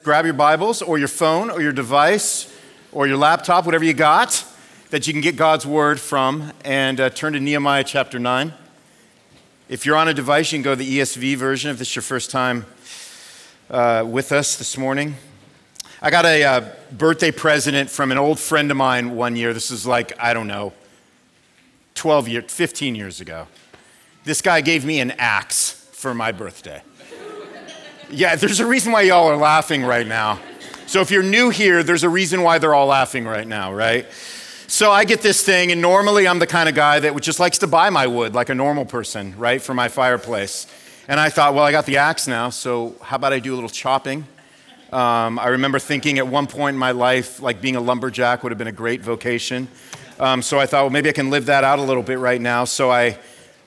Grab your Bibles or your phone or your device or your laptop, whatever you got that you can get God's Word from, and uh, turn to Nehemiah chapter 9. If you're on a device, you can go to the ESV version if this is your first time uh, with us this morning. I got a uh, birthday present from an old friend of mine one year. This is like, I don't know, 12 years, 15 years ago. This guy gave me an axe for my birthday. Yeah, there's a reason why y'all are laughing right now. So if you're new here, there's a reason why they're all laughing right now, right? So I get this thing, and normally I'm the kind of guy that just likes to buy my wood like a normal person, right, for my fireplace. And I thought, well, I got the axe now, so how about I do a little chopping? Um, I remember thinking at one point in my life, like being a lumberjack would have been a great vocation. Um, so I thought, well, maybe I can live that out a little bit right now. So I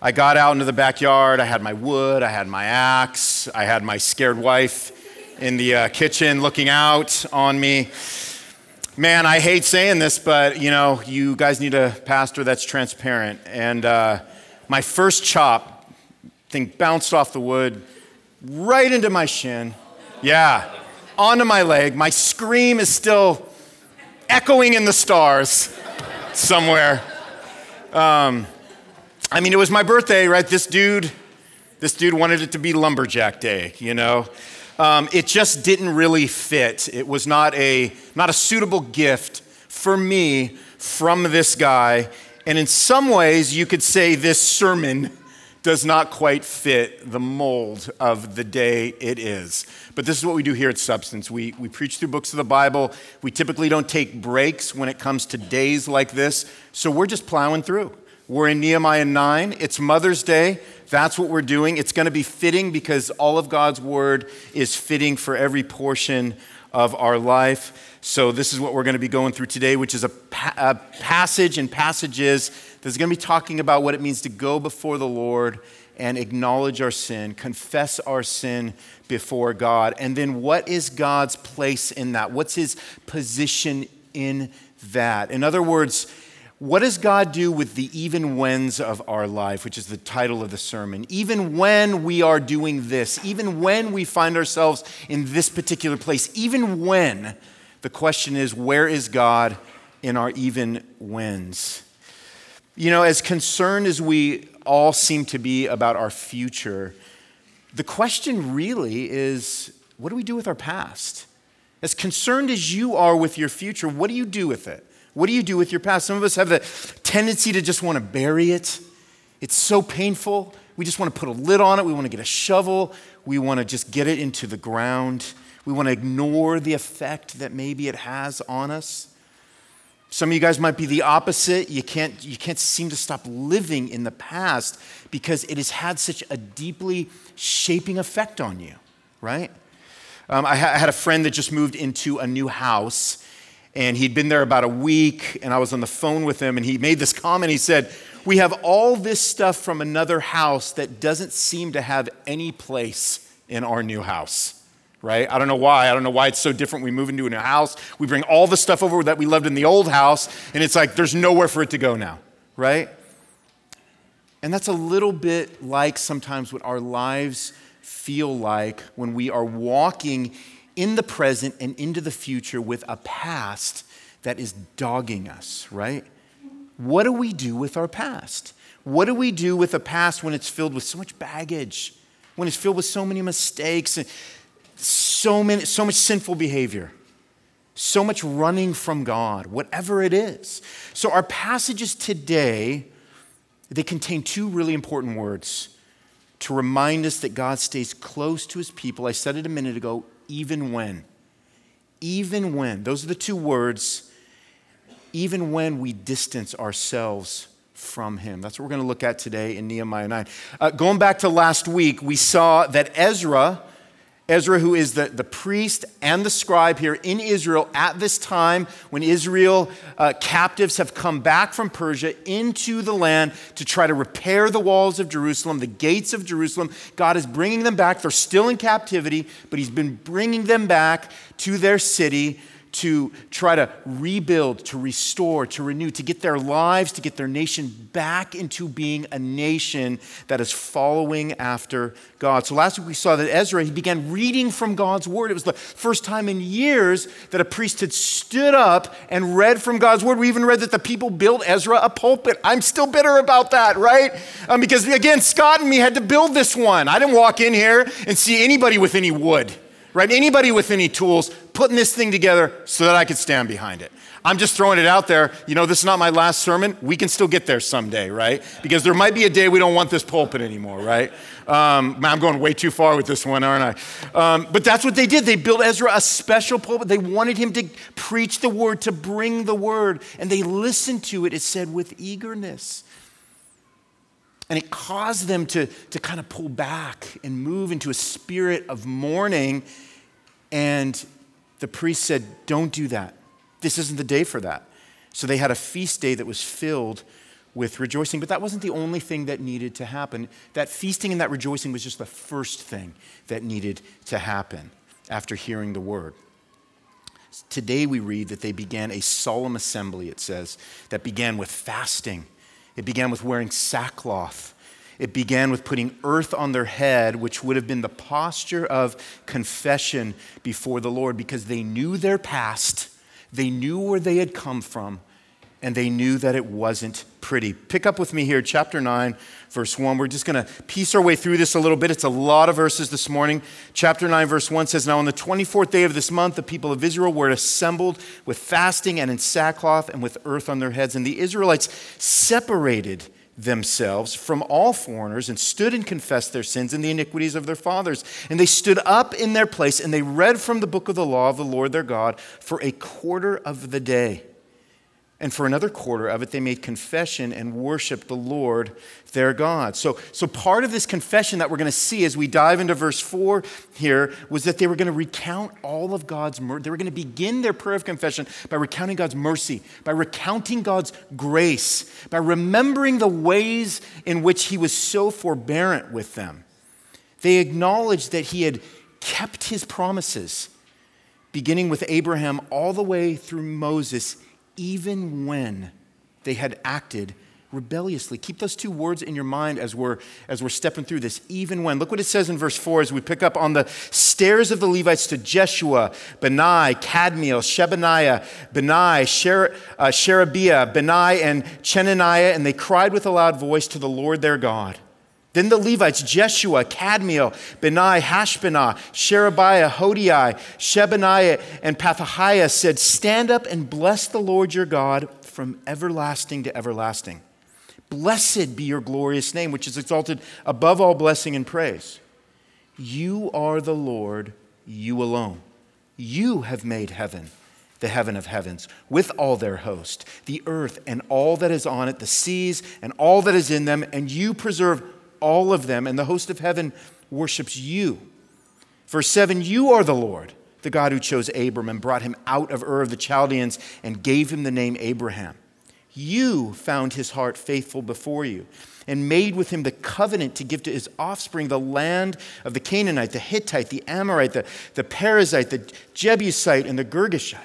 I got out into the backyard. I had my wood, I had my axe, I had my scared wife in the uh, kitchen looking out on me. Man, I hate saying this, but you know, you guys need a pastor that's transparent. And uh, my first chop, thing bounced off the wood right into my shin. Yeah, onto my leg. My scream is still echoing in the stars somewhere. Um, I mean, it was my birthday, right? This dude, this dude wanted it to be lumberjack day, you know? Um, it just didn't really fit. It was not a, not a suitable gift for me from this guy. And in some ways, you could say this sermon does not quite fit the mold of the day it is. But this is what we do here at Substance. We, we preach through books of the Bible. We typically don't take breaks when it comes to days like this. So we're just plowing through. We're in Nehemiah 9. It's Mother's Day. That's what we're doing. It's going to be fitting because all of God's word is fitting for every portion of our life. So, this is what we're going to be going through today, which is a, pa- a passage and passages that's going to be talking about what it means to go before the Lord and acknowledge our sin, confess our sin before God. And then, what is God's place in that? What's his position in that? In other words, what does God do with the even whens of our life, which is the title of the sermon? Even when we are doing this, even when we find ourselves in this particular place, even when, the question is, where is God in our even whens? You know, as concerned as we all seem to be about our future, the question really is, what do we do with our past? As concerned as you are with your future, what do you do with it? What do you do with your past? Some of us have the tendency to just want to bury it. It's so painful. We just want to put a lid on it. We want to get a shovel. We want to just get it into the ground. We want to ignore the effect that maybe it has on us. Some of you guys might be the opposite. You can't, you can't seem to stop living in the past because it has had such a deeply shaping effect on you, right? Um, I, ha- I had a friend that just moved into a new house and he'd been there about a week and i was on the phone with him and he made this comment. He said we have all this stuff from another house that doesn't seem to have any place in our new house. Right? I don't know why. I don't know why it's so different. We move into a new house. We bring all the stuff over that we loved in the old house and it's like there's nowhere for it to go now. Right? And that's a little bit like sometimes what our lives feel like when we are walking in the present and into the future with a past that is dogging us, right? What do we do with our past? What do we do with a past when it's filled with so much baggage, when it's filled with so many mistakes and so, many, so much sinful behavior, so much running from God, whatever it is? So, our passages today, they contain two really important words to remind us that God stays close to his people. I said it a minute ago even when. Even when. Those are the two words. Even when we distance ourselves from him. That's what we're going to look at today in Nehemiah 9. Uh, going back to last week, we saw that Ezra Ezra, who is the, the priest and the scribe here in Israel at this time when Israel uh, captives have come back from Persia into the land to try to repair the walls of Jerusalem, the gates of Jerusalem. God is bringing them back. They're still in captivity, but He's been bringing them back to their city to try to rebuild, to restore, to renew, to get their lives, to get their nation back into being a nation that is following after God. So last week we saw that Ezra, he began reading from God's word. It was the first time in years that a priest had stood up and read from God's word. We even read that the people built Ezra a pulpit. I'm still bitter about that, right? Um, because again, Scott and me had to build this one. I didn't walk in here and see anybody with any wood right? Anybody with any tools putting this thing together so that I could stand behind it. I'm just throwing it out there. You know, this is not my last sermon. We can still get there someday, right? Because there might be a day we don't want this pulpit anymore, right? Um, I'm going way too far with this one, aren't I? Um, but that's what they did. They built Ezra a special pulpit. They wanted him to preach the word, to bring the word, and they listened to it, it said, with eagerness. And it caused them to, to kind of pull back and move into a spirit of mourning and the priest said, Don't do that. This isn't the day for that. So they had a feast day that was filled with rejoicing. But that wasn't the only thing that needed to happen. That feasting and that rejoicing was just the first thing that needed to happen after hearing the word. Today we read that they began a solemn assembly, it says, that began with fasting. It began with wearing sackcloth it began with putting earth on their head, which would have been the posture of confession before the Lord because they knew their past, they knew where they had come from, and they knew that it wasn't pretty. Pick up with me here, chapter 9, verse 1. We're just going to piece our way through this a little bit. It's a lot of verses this morning. Chapter 9, verse 1 says Now on the 24th day of this month, the people of Israel were assembled with fasting and in sackcloth and with earth on their heads. And the Israelites separated themselves from all foreigners and stood and confessed their sins and the iniquities of their fathers. And they stood up in their place and they read from the book of the law of the Lord their God for a quarter of the day. And for another quarter of it, they made confession and worshiped the Lord their God. So, so part of this confession that we're going to see as we dive into verse 4 here was that they were going to recount all of God's mercy. They were going to begin their prayer of confession by recounting God's mercy, by recounting God's grace, by remembering the ways in which He was so forbearant with them. They acknowledged that He had kept His promises, beginning with Abraham all the way through Moses even when they had acted rebelliously. Keep those two words in your mind as we're, as we're stepping through this. Even when. Look what it says in verse 4 as we pick up on the stairs of the Levites to Jeshua, Benai, Kadmiel, Shebaniah, Benai, Sher, uh, Sherebiah, Benai, and Chenaniah, and they cried with a loud voice to the Lord their God. Then the Levites, Jeshua, Kadmiel, Benai, Hashbenah, Sherebiah, Hodiah, Shebaniah, and Pethahiah said, Stand up and bless the Lord your God from everlasting to everlasting. Blessed be your glorious name, which is exalted above all blessing and praise. You are the Lord, you alone. You have made heaven, the heaven of heavens, with all their host, the earth and all that is on it, the seas and all that is in them, and you preserve all of them, and the host of heaven worships you. Verse 7 You are the Lord, the God who chose Abram and brought him out of Ur of the Chaldeans and gave him the name Abraham. You found his heart faithful before you and made with him the covenant to give to his offspring the land of the Canaanite, the Hittite, the Amorite, the, the Perizzite, the Jebusite, and the Girgashite.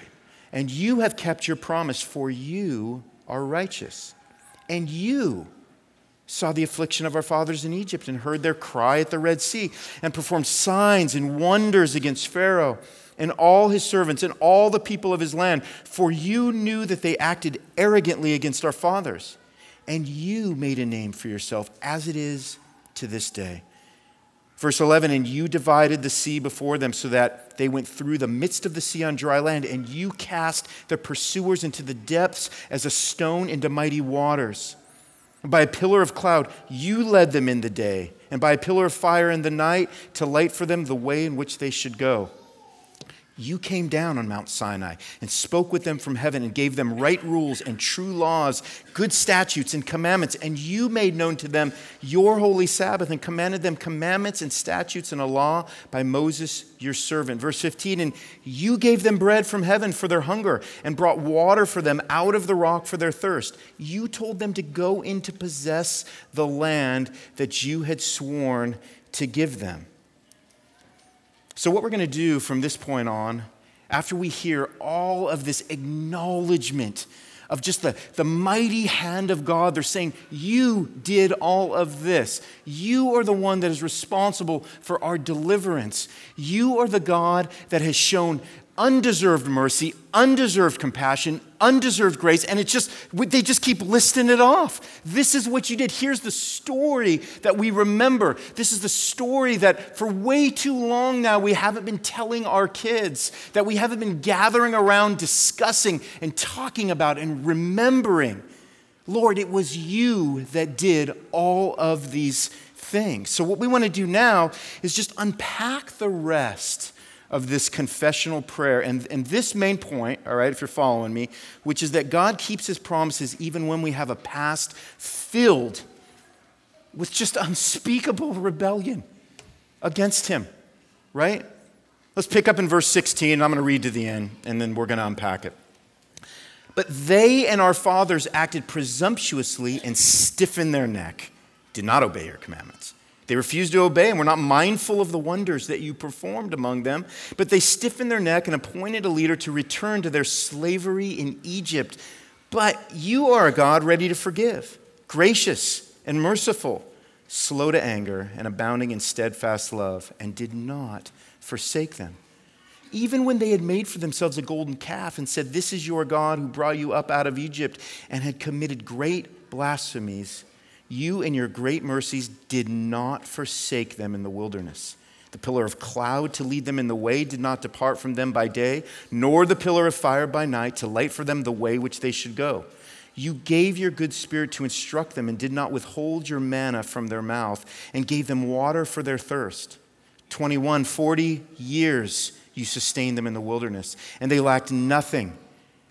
And you have kept your promise, for you are righteous. And you saw the affliction of our fathers in Egypt and heard their cry at the Red Sea and performed signs and wonders against Pharaoh and all his servants and all the people of his land. For you knew that they acted arrogantly against our fathers, and you made a name for yourself as it is to this day. Verse 11, and you divided the sea before them so that they went through the midst of the sea on dry land, and you cast their pursuers into the depths as a stone into mighty waters. By a pillar of cloud, you led them in the day, and by a pillar of fire in the night to light for them the way in which they should go. You came down on Mount Sinai and spoke with them from heaven and gave them right rules and true laws, good statutes and commandments. And you made known to them your holy Sabbath and commanded them commandments and statutes and a law by Moses your servant. Verse 15, and you gave them bread from heaven for their hunger and brought water for them out of the rock for their thirst. You told them to go in to possess the land that you had sworn to give them. So, what we're going to do from this point on after we hear all of this acknowledgement of just the, the mighty hand of God, they're saying, You did all of this. You are the one that is responsible for our deliverance. You are the God that has shown undeserved mercy, undeserved compassion, undeserved grace, and it's just, they just keep listing it off. This is what you did. Here's the story that we remember. This is the story that for way too long now we haven't been telling our kids, that we haven't been gathering around discussing and talking about and remembering. Lord, it was you that did all of these things. So, what we want to do now is just unpack the rest of this confessional prayer. And, and this main point, all right, if you're following me, which is that God keeps his promises even when we have a past filled with just unspeakable rebellion against him, right? Let's pick up in verse 16, and I'm going to read to the end, and then we're going to unpack it. But they and our fathers acted presumptuously and stiffened their neck, did not obey your commandments. They refused to obey and were not mindful of the wonders that you performed among them, but they stiffened their neck and appointed a leader to return to their slavery in Egypt. But you are a God ready to forgive, gracious and merciful, slow to anger, and abounding in steadfast love, and did not forsake them. Even when they had made for themselves a golden calf and said, This is your God who brought you up out of Egypt, and had committed great blasphemies you, in your great mercies, did not forsake them in the wilderness. The pillar of cloud to lead them in the way did not depart from them by day, nor the pillar of fire by night to light for them the way which they should go. You gave your good spirit to instruct them and did not withhold your manna from their mouth and gave them water for their thirst. 21, 40 years you sustained them in the wilderness, and they lacked nothing.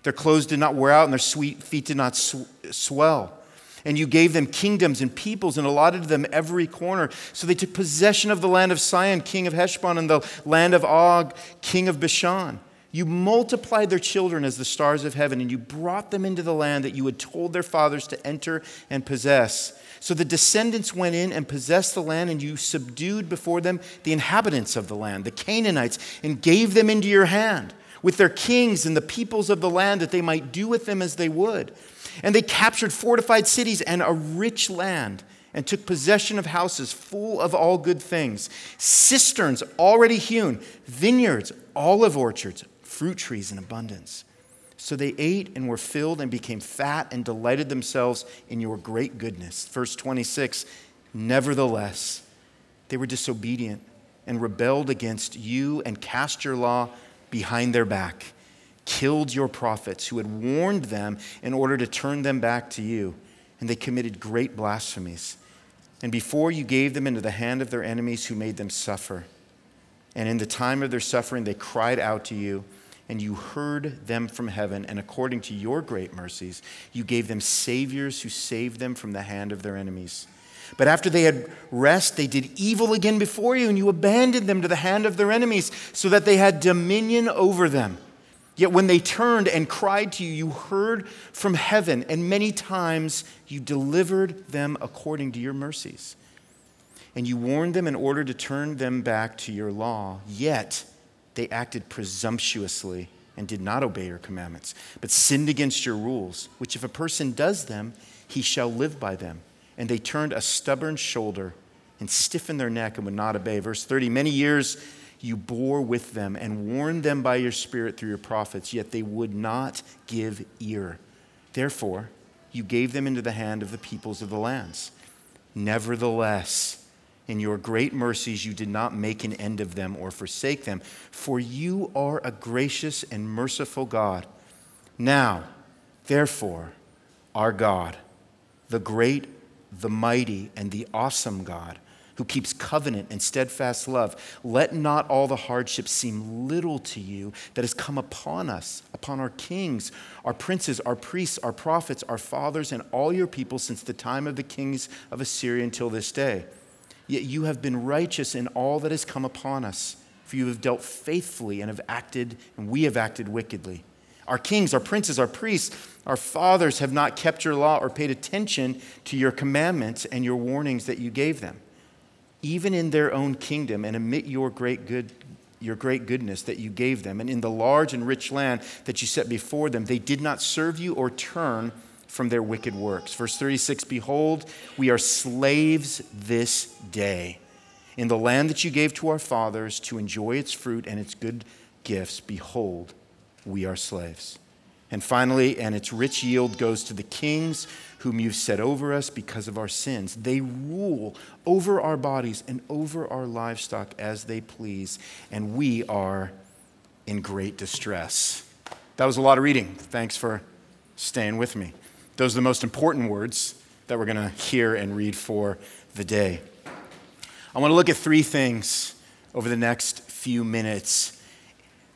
Their clothes did not wear out, and their sweet feet did not sw- swell and you gave them kingdoms and peoples and allotted them every corner. So they took possession of the land of Sihon, king of Heshbon, and the land of Og, king of Bashan. You multiplied their children as the stars of heaven, and you brought them into the land that you had told their fathers to enter and possess. So the descendants went in and possessed the land, and you subdued before them the inhabitants of the land, the Canaanites, and gave them into your hand with their kings and the peoples of the land that they might do with them as they would. And they captured fortified cities and a rich land and took possession of houses full of all good things, cisterns already hewn, vineyards, olive orchards, fruit trees in abundance. So they ate and were filled and became fat and delighted themselves in your great goodness. Verse 26 Nevertheless, they were disobedient and rebelled against you and cast your law behind their back killed your prophets who had warned them in order to turn them back to you. And they committed great blasphemies. And before you gave them into the hand of their enemies who made them suffer. And in the time of their suffering, they cried out to you, and you heard them from heaven. And according to your great mercies, you gave them saviors who saved them from the hand of their enemies. But after they had rest, they did evil again before you, and you abandoned them to the hand of their enemies, so that they had dominion over them. Yet when they turned and cried to you, you heard from heaven, and many times you delivered them according to your mercies. And you warned them in order to turn them back to your law. Yet they acted presumptuously and did not obey your commandments, but sinned against your rules, which if a person does them, he shall live by them. And they turned a stubborn shoulder and stiffened their neck and would not obey. Verse 30 Many years you bore with them and warned them by your Spirit through your prophets, yet they would not give ear. Therefore, you gave them into the hand of the peoples of the lands. Nevertheless, in your great mercies, you did not make an end of them or forsake them, for you are a gracious and merciful God. Now, therefore, our God, the great, the mighty, and the awesome God, who keeps covenant and steadfast love. Let not all the hardships seem little to you that has come upon us, upon our kings, our princes, our priests, our prophets, our fathers, and all your people since the time of the kings of Assyria until this day. Yet you have been righteous in all that has come upon us, for you have dealt faithfully and have acted, and we have acted wickedly. Our kings, our princes, our priests, our fathers have not kept your law or paid attention to your commandments and your warnings that you gave them even in their own kingdom and admit your great good your great goodness that you gave them, and in the large and rich land that you set before them, they did not serve you or turn from their wicked works. Verse 36 Behold, we are slaves this day in the land that you gave to our fathers to enjoy its fruit and its good gifts. Behold, we are slaves. And finally, and its rich yield goes to the kings whom you've set over us because of our sins. They rule over our bodies and over our livestock as they please, and we are in great distress. That was a lot of reading. Thanks for staying with me. Those are the most important words that we're going to hear and read for the day. I want to look at three things over the next few minutes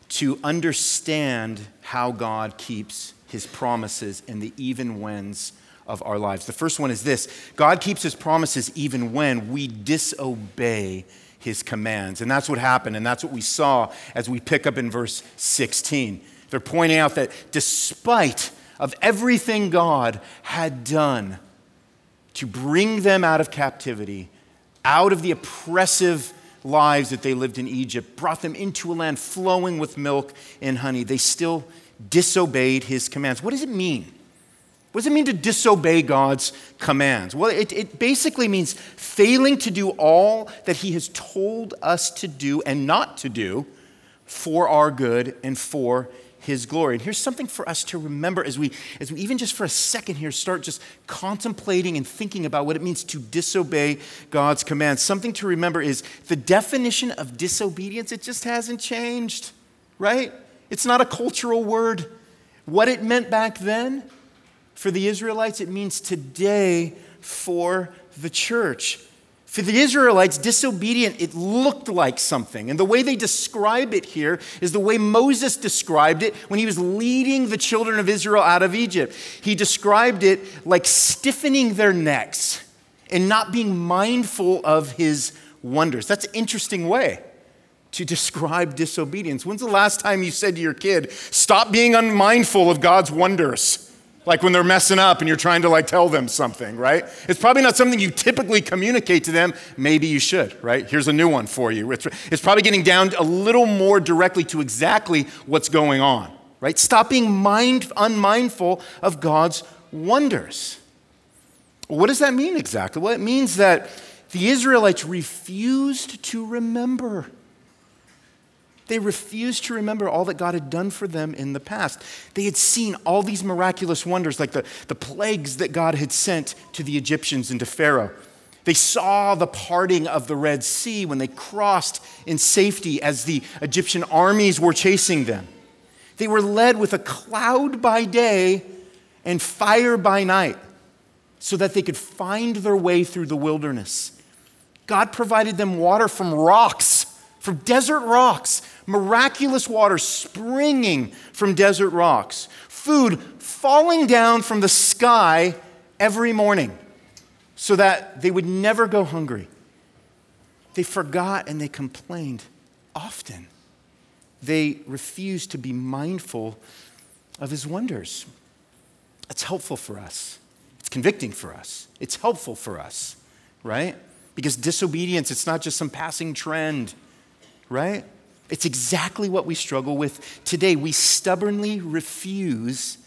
to understand how God keeps his promises in the even whens of our lives. The first one is this God keeps his promises even when we disobey his commands. And that's what happened, and that's what we saw as we pick up in verse 16. They're pointing out that despite of everything God had done to bring them out of captivity, out of the oppressive lives that they lived in Egypt, brought them into a land flowing with milk and honey. They still disobeyed his commands. What does it mean? What does it mean to disobey God's commands? Well, it, it, basically means failing to do all that He has told us to do and not to do for our good and for his glory. And here's something for us to remember as we, as we even just for a second here start just contemplating and thinking about what it means to disobey God's commands. Something to remember is the definition of disobedience, it just hasn't changed, right? It's not a cultural word. What it meant back then for the Israelites, it means today for the church. For the Israelites, disobedient, it looked like something. And the way they describe it here is the way Moses described it when he was leading the children of Israel out of Egypt. He described it like stiffening their necks and not being mindful of his wonders. That's an interesting way to describe disobedience. When's the last time you said to your kid, stop being unmindful of God's wonders? Like when they're messing up and you're trying to like tell them something, right? It's probably not something you typically communicate to them. Maybe you should, right? Here's a new one for you. It's, probably getting down a little more directly to exactly what's going on, right? Stop being mind, unmindful of God's wonders. What does that mean exactly? Well, it means that the Israelites refused to remember. They refused to remember all that God had done for them in the past. They had seen all these miraculous wonders, like the, the plagues that God had sent to the Egyptians and to Pharaoh. They saw the parting of the Red Sea when they crossed in safety as the Egyptian armies were chasing them. They were led with a cloud by day and fire by night so that they could find their way through the wilderness. God provided them water from rocks, from desert rocks miraculous water springing from desert rocks, food falling down from the sky every morning so that they would never go hungry. They forgot and they complained often. They refused to be mindful of his wonders. That's helpful for us. It's convicting for us. It's helpful for us, right? Because disobedience, it's not just some passing trend, right? It's exactly what we struggle with today. We stubbornly refuse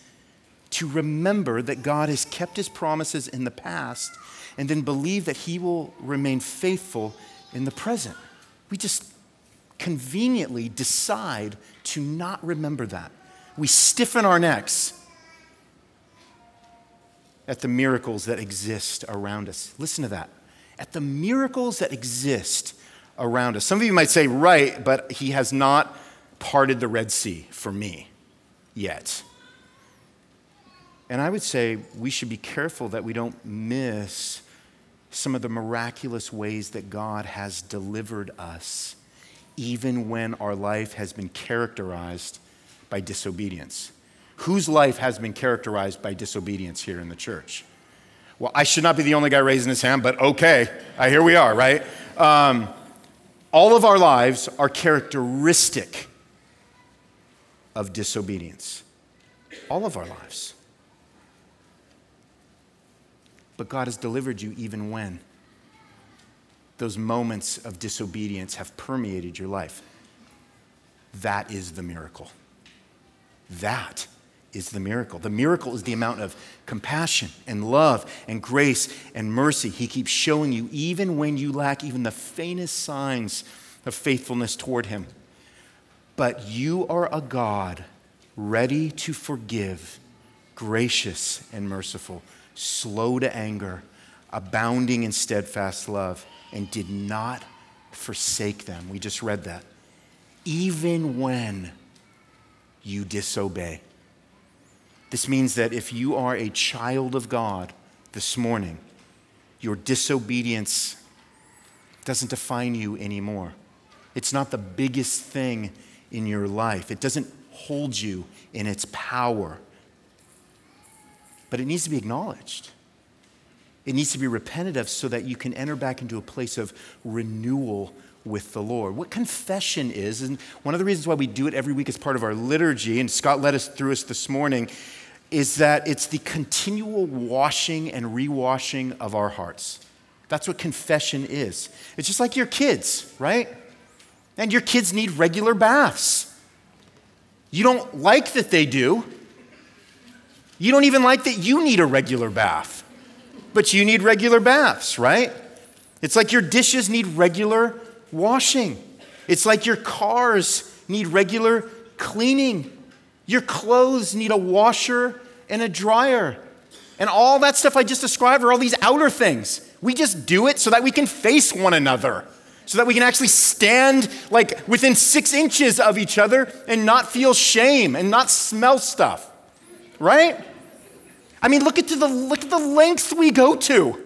to remember that God has kept his promises in the past and then believe that he will remain faithful in the present. We just conveniently decide to not remember that. We stiffen our necks at the miracles that exist around us. Listen to that. At the miracles that exist around us. Some of you might say, right, but he has not parted the Red Sea for me yet. And I would say we should be careful that we don't miss some of the miraculous ways that God has delivered us, even when our life has been characterized by disobedience. Whose life has been characterized by disobedience here in the church? Well, I should not be the only guy raising his hand, but okay, uh, here we are, right? Um, all of our lives are characteristic of disobedience. All of our lives. But God has delivered you even when those moments of disobedience have permeated your life. That is the miracle. That is the miracle. The miracle is the amount of compassion and love and grace and mercy he keeps showing you, even when you lack even the faintest signs of faithfulness toward him. But you are a God ready to forgive, gracious and merciful, slow to anger, abounding in steadfast love, and did not forsake them. We just read that. Even when you disobey. This means that if you are a child of God this morning, your disobedience doesn't define you anymore. It's not the biggest thing in your life, it doesn't hold you in its power. But it needs to be acknowledged. It needs to be repented of so that you can enter back into a place of renewal with the Lord. What confession is, and one of the reasons why we do it every week as part of our liturgy, and Scott led us through us this morning, is that it's the continual washing and rewashing of our hearts. That's what confession is. It's just like your kids, right? And your kids need regular baths. You don't like that they do. You don't even like that you need a regular bath. But you need regular baths, right? It's like your dishes need regular washing. It's like your cars need regular cleaning. Your clothes need a washer and a dryer. And all that stuff I just described are all these outer things. We just do it so that we can face one another, so that we can actually stand like within six inches of each other and not feel shame and not smell stuff. Right? I mean, look at the, look at the lengths we go to.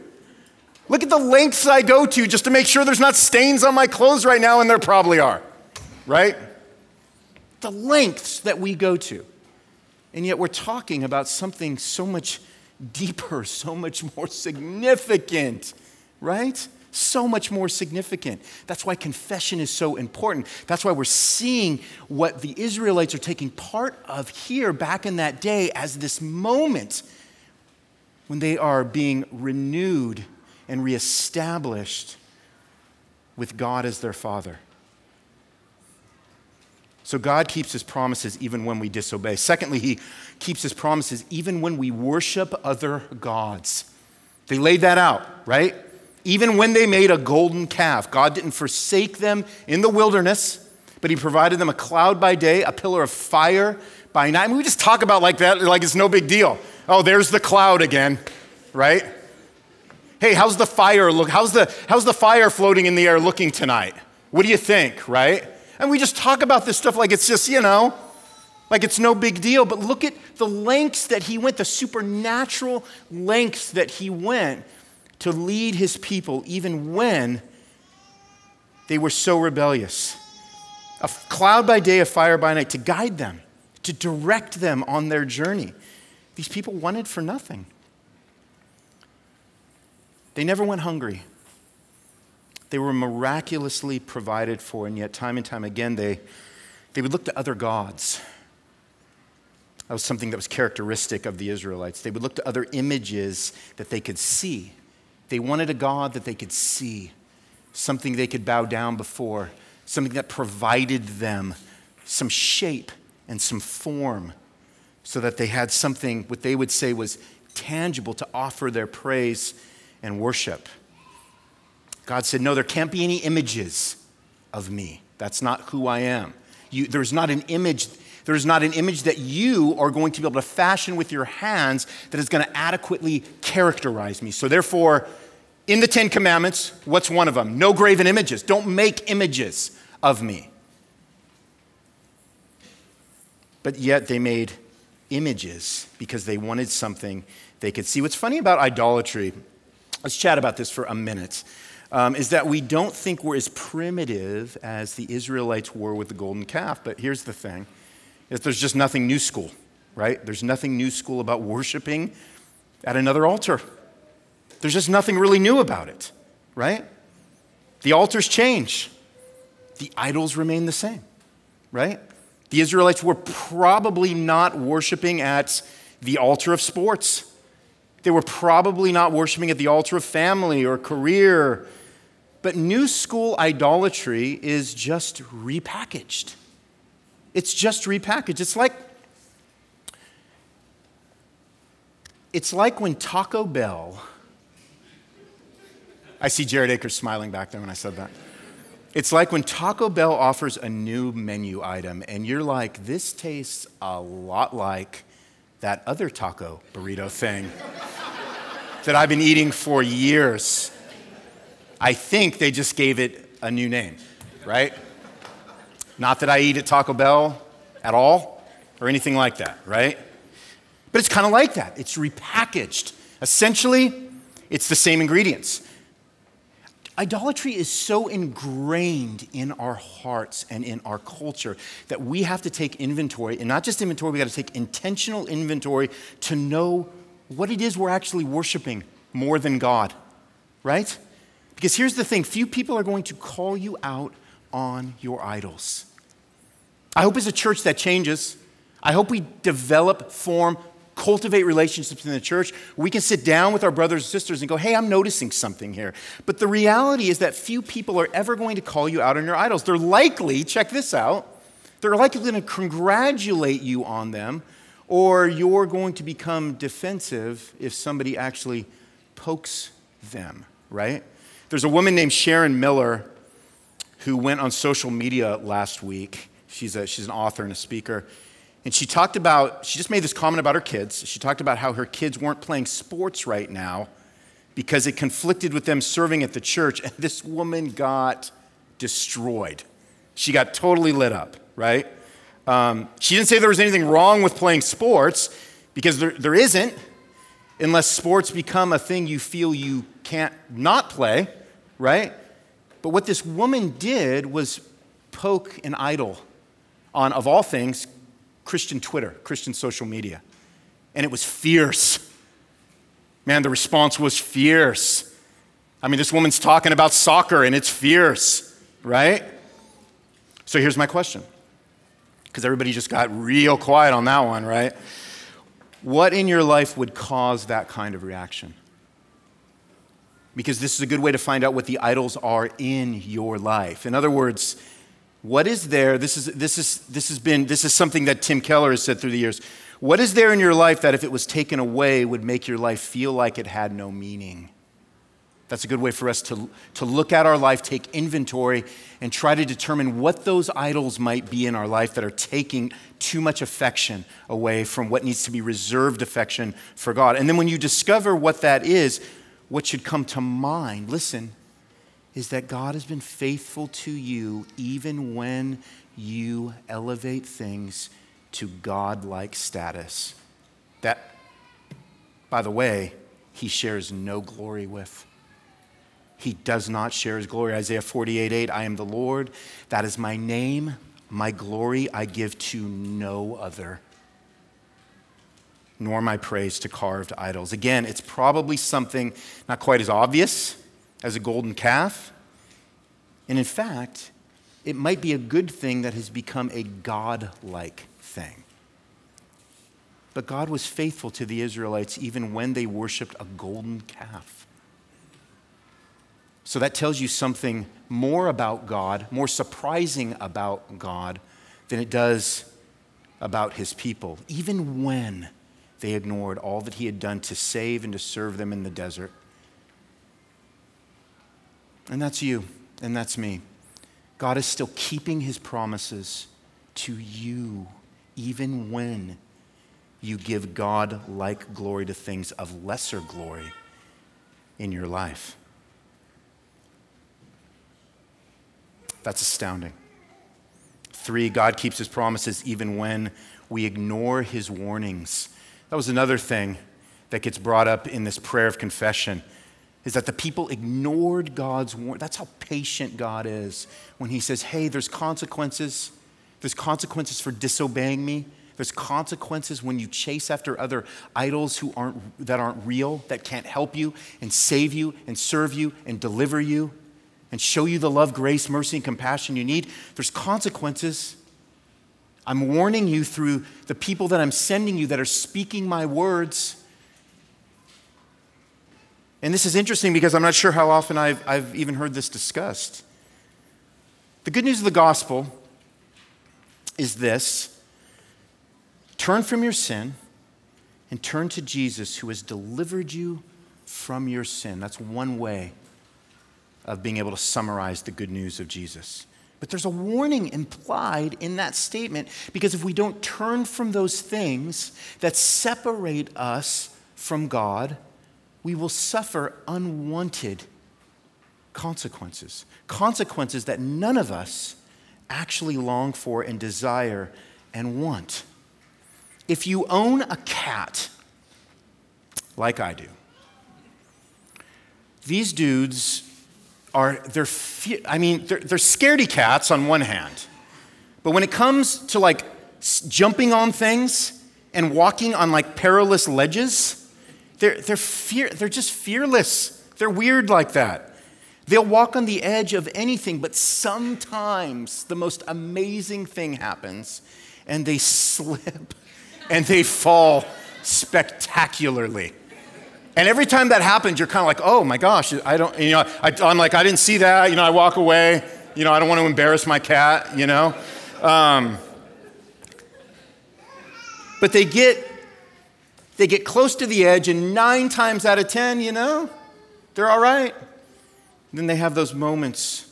Look at the lengths I go to just to make sure there's not stains on my clothes right now, and there probably are, right? The lengths that we go to. And yet we're talking about something so much deeper, so much more significant, right? So much more significant. That's why confession is so important. That's why we're seeing what the Israelites are taking part of here back in that day as this moment when they are being renewed and reestablished with God as their Father. So God keeps his promises even when we disobey. Secondly, he keeps his promises even when we worship other gods. They laid that out, right? Even when they made a golden calf, God didn't forsake them in the wilderness, but he provided them a cloud by day, a pillar of fire by night. I mean, we just talk about like that like it's no big deal. Oh, there's the cloud again, right? Hey, how's the fire look? How's the, how's the fire floating in the air looking tonight? What do you think, right? And we just talk about this stuff like it's just, you know, like it's no big deal. But look at the lengths that he went, the supernatural lengths that he went to lead his people, even when they were so rebellious. A cloud by day, a fire by night, to guide them, to direct them on their journey. These people wanted for nothing. They never went hungry. They were miraculously provided for, and yet, time and time again, they, they would look to other gods. That was something that was characteristic of the Israelites. They would look to other images that they could see. They wanted a God that they could see, something they could bow down before, something that provided them some shape and some form so that they had something, what they would say was tangible to offer their praise and worship. God said, No, there can't be any images of me. That's not who I am. You, there's not an image. There's not an image that you are going to be able to fashion with your hands that is going to adequately characterize me. So, therefore, in the Ten Commandments, what's one of them? No graven images. Don't make images of me. But yet they made images because they wanted something they could see. What's funny about idolatry let's chat about this for a minute. Um, is that we don't think we're as primitive as the Israelites were with the golden calf. But here's the thing is there's just nothing new school, right? There's nothing new school about worshiping at another altar. There's just nothing really new about it, right? The altars change. The idols remain the same, right? The Israelites were probably not worshiping at the altar of sports they were probably not worshiping at the altar of family or career. But new school idolatry is just repackaged. It's just repackaged. It's like it's like when Taco Bell I see Jared Akers smiling back there when I said that. It's like when Taco Bell offers a new menu item and you're like, this tastes a lot like that other taco burrito thing that I've been eating for years. I think they just gave it a new name, right? Not that I eat at Taco Bell at all or anything like that, right? But it's kind of like that. It's repackaged. Essentially, it's the same ingredients. Idolatry is so ingrained in our hearts and in our culture that we have to take inventory, and not just inventory, we got to take intentional inventory to know what it is we're actually worshiping more than God, right? Because here's the thing few people are going to call you out on your idols. I hope as a church that changes. I hope we develop, form, cultivate relationships in the church. We can sit down with our brothers and sisters and go, hey, I'm noticing something here. But the reality is that few people are ever going to call you out on your idols. They're likely, check this out, they're likely going to congratulate you on them, or you're going to become defensive if somebody actually pokes them, right? There's a woman named Sharon Miller who went on social media last week. She's, a, she's an author and a speaker. And she talked about, she just made this comment about her kids. She talked about how her kids weren't playing sports right now because it conflicted with them serving at the church. And this woman got destroyed. She got totally lit up, right? Um, she didn't say there was anything wrong with playing sports because there, there isn't, unless sports become a thing you feel you can't not play, right? But what this woman did was poke an idol on, of all things, Christian Twitter, Christian social media. And it was fierce. Man, the response was fierce. I mean, this woman's talking about soccer and it's fierce, right? So here's my question because everybody just got real quiet on that one, right? What in your life would cause that kind of reaction? Because this is a good way to find out what the idols are in your life. In other words, what is there? This is, this, is, this, has been, this is something that Tim Keller has said through the years. What is there in your life that, if it was taken away, would make your life feel like it had no meaning? That's a good way for us to, to look at our life, take inventory, and try to determine what those idols might be in our life that are taking too much affection away from what needs to be reserved affection for God. And then when you discover what that is, what should come to mind, listen, is that God has been faithful to you even when you elevate things to God like status. That, by the way, he shares no glory with. He does not share his glory. Isaiah 48 8, I am the Lord, that is my name, my glory I give to no other, nor my praise to carved idols. Again, it's probably something not quite as obvious as a golden calf. And in fact, it might be a good thing that has become a God like thing. But God was faithful to the Israelites even when they worshiped a golden calf. So that tells you something more about God, more surprising about God, than it does about his people, even when they ignored all that he had done to save and to serve them in the desert. And that's you, and that's me. God is still keeping his promises to you, even when you give God like glory to things of lesser glory in your life. That's astounding. Three, God keeps his promises even when we ignore his warnings. That was another thing that gets brought up in this prayer of confession is that the people ignored God's warning. That's how patient God is when He says, hey, there's consequences. There's consequences for disobeying me. There's consequences when you chase after other idols who aren't, that aren't real, that can't help you and save you and serve you and deliver you and show you the love, grace, mercy, and compassion you need. There's consequences. I'm warning you through the people that I'm sending you that are speaking my words and this is interesting because I'm not sure how often I've, I've even heard this discussed. The good news of the gospel is this turn from your sin and turn to Jesus who has delivered you from your sin. That's one way of being able to summarize the good news of Jesus. But there's a warning implied in that statement because if we don't turn from those things that separate us from God, we will suffer unwanted consequences. Consequences that none of us actually long for and desire and want. If you own a cat, like I do, these dudes are, they're, I mean, they're, they're scaredy cats on one hand. But when it comes to like jumping on things and walking on like perilous ledges, they're, they're, fear, they're just fearless. They're weird like that. They'll walk on the edge of anything, but sometimes the most amazing thing happens and they slip and they fall spectacularly. And every time that happens, you're kind of like, oh my gosh, I don't, you know, I, am like, I didn't see that. You know, I walk away. You know, I don't want to embarrass my cat, you know. Um, but they get, they get close to the edge, and nine times out of ten, you know, they're all right. And then they have those moments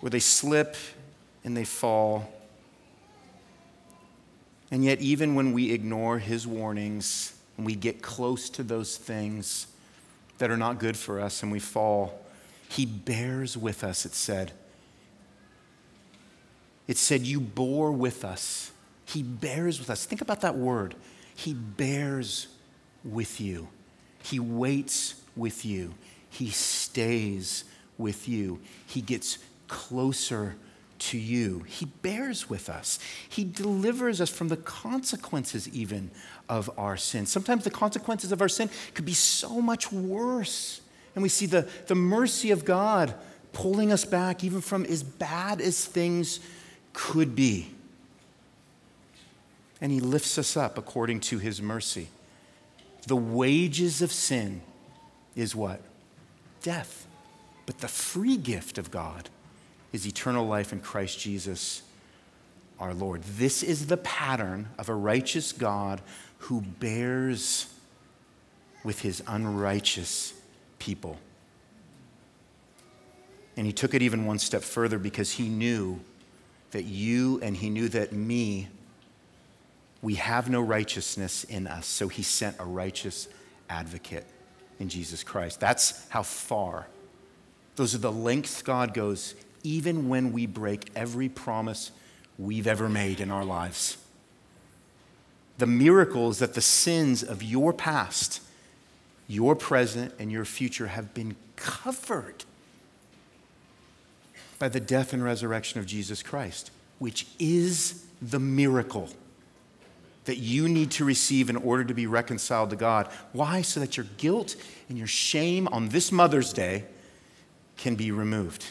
where they slip and they fall. And yet, even when we ignore his warnings, and we get close to those things that are not good for us and we fall, He bears with us, it said. It said, You bore with us. He bears with us. Think about that word. He bears with you, He waits with you, He stays with you, He gets closer to you. He bears with us. He delivers us from the consequences, even of our sin. Sometimes the consequences of our sin could be so much worse. And we see the, the mercy of God pulling us back, even from as bad as things could be. And He lifts us up according to His mercy. The wages of sin is what? Death. But the free gift of God is eternal life in Christ Jesus our Lord. This is the pattern of a righteous God who bears with his unrighteous people. And he took it even one step further because he knew that you and he knew that me, we have no righteousness in us. So he sent a righteous advocate in Jesus Christ. That's how far. Those are the lengths God goes even when we break every promise we've ever made in our lives. The miracle is that the sins of your past, your present, and your future have been covered by the death and resurrection of Jesus Christ, which is the miracle that you need to receive in order to be reconciled to God. Why? So that your guilt and your shame on this Mother's Day can be removed.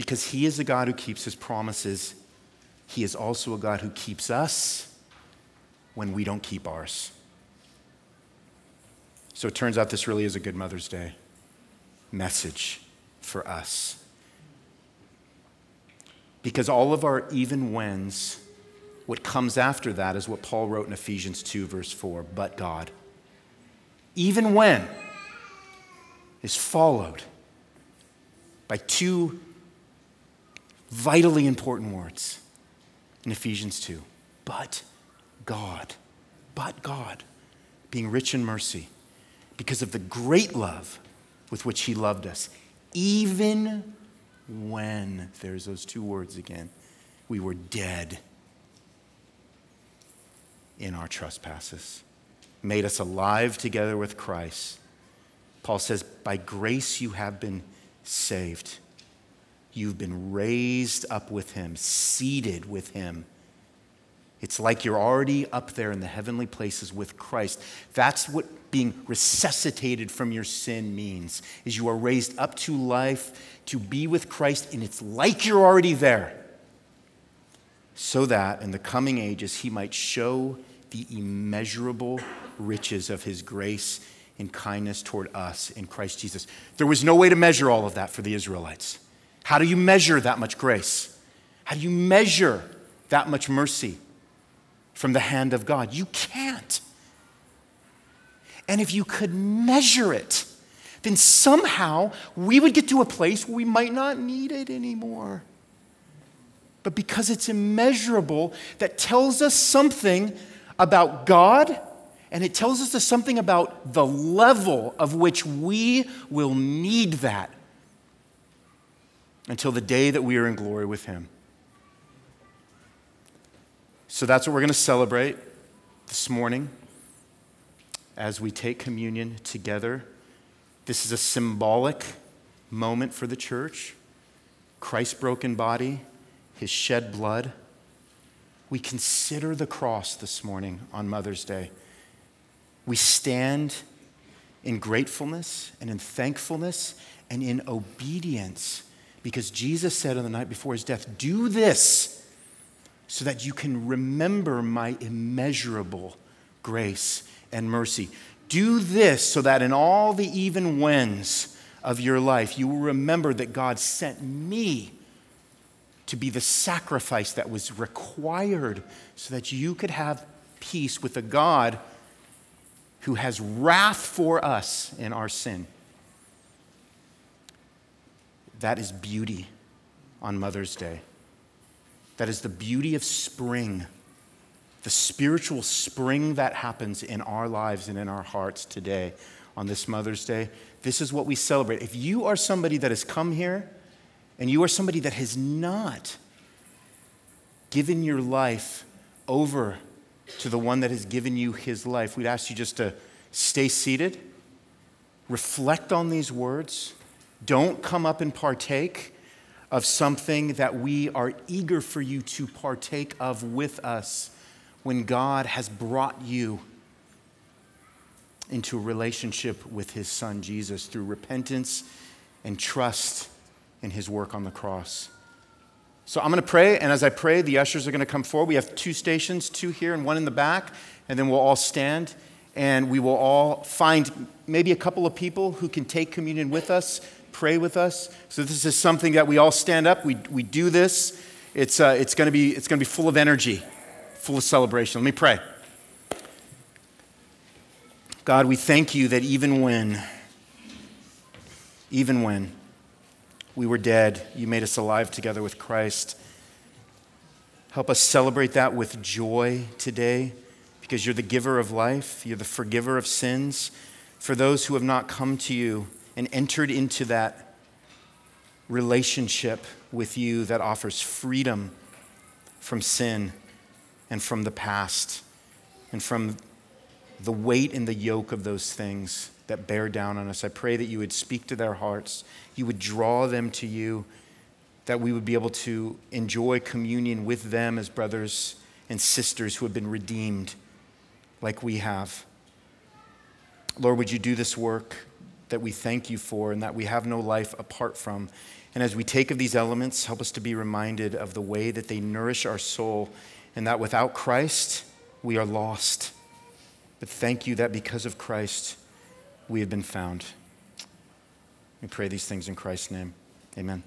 Because He is a God who keeps His promises. He is also a God who keeps us when we don't keep ours. So it turns out this really is a good Mother's Day message for us. Because all of our even whens, what comes after that is what Paul wrote in Ephesians 2, verse 4 but God. Even when is followed by two vitally important words in Ephesians 2. But God, but God, being rich in mercy, because of the great love with which He loved us, even when, there's those two words again, we were dead in our trespasses, made us alive together with Christ. Paul says, By grace you have been saved You've been raised up with him, seated with him. It's like you're already up there in the heavenly places with Christ. That's what being resuscitated from your sin means. Is you are raised up to life to be with Christ and it's like you're already there. So that in the coming ages he might show the immeasurable riches of his grace and kindness toward us in Christ Jesus. There was no way to measure all of that for the Israelites. How do you measure that much grace? How do you measure that much mercy from the hand of God? You can't. And if you could measure it, then somehow we would get to a place where we might not need it anymore. But because it's immeasurable, that tells us something about God, and it tells us something about the level of which we will need that until the day that we are in glory with Him. So that's what we're going to celebrate this morning as we take communion together. This is a symbolic moment for the church. Christ's broken body, his shed blood. We consider the cross this morning on Mother's Day. We stand in gratefulness and in thankfulness and in obedience because Jesus said on the night before his death, Do this so that you can remember my immeasurable grace and mercy. Do this so that in all the even whens of your life, you will remember that God sent me to be the sacrifice that was required so that you could have peace with a God who has wrath for us in our sin. That is beauty on Mother's Day. That is the beauty of spring, the spiritual spring that happens in our lives and in our hearts today on this Mother's Day. This is what we celebrate. If you are somebody that has come here and you are somebody that has not given your life over to the one that has given you his life, we'd ask you just to stay seated, reflect on these words, don't come up and partake of something that we are eager for you to partake of with us when God has brought you into a relationship with his son Jesus through repentance and trust in his work on the cross. So I'm going to pray, and as I pray, the ushers are going to come forward. We have two stations, two here and one in the back, and then we'll all stand and we will all find maybe a couple of people who can take communion with us pray with us. So, this is something that we all stand up, we, we do this. It's, uh, it's going to be, it's going to be full of energy, full of celebration. Let me pray. God, we thank you that even when, even when we were dead, you made us alive together with Christ. Help us celebrate that with joy today because you're the giver of life, you're the forgiver of sins. For those who have not come to you, and entered into that relationship with you that offers freedom from sin and from the past and from the weight and the yoke of those things that bear down on us. I pray that you would speak to their hearts, you would draw them to you, that we would be able to enjoy communion with them as brothers and sisters who have been redeemed like we have. Lord, would you do this work? That we thank you for and that we have no life apart from. And as we take of these elements, help us to be reminded of the way that they nourish our soul and that without Christ, we are lost. But thank you that because of Christ, we have been found. We pray these things in Christ's name. Amen.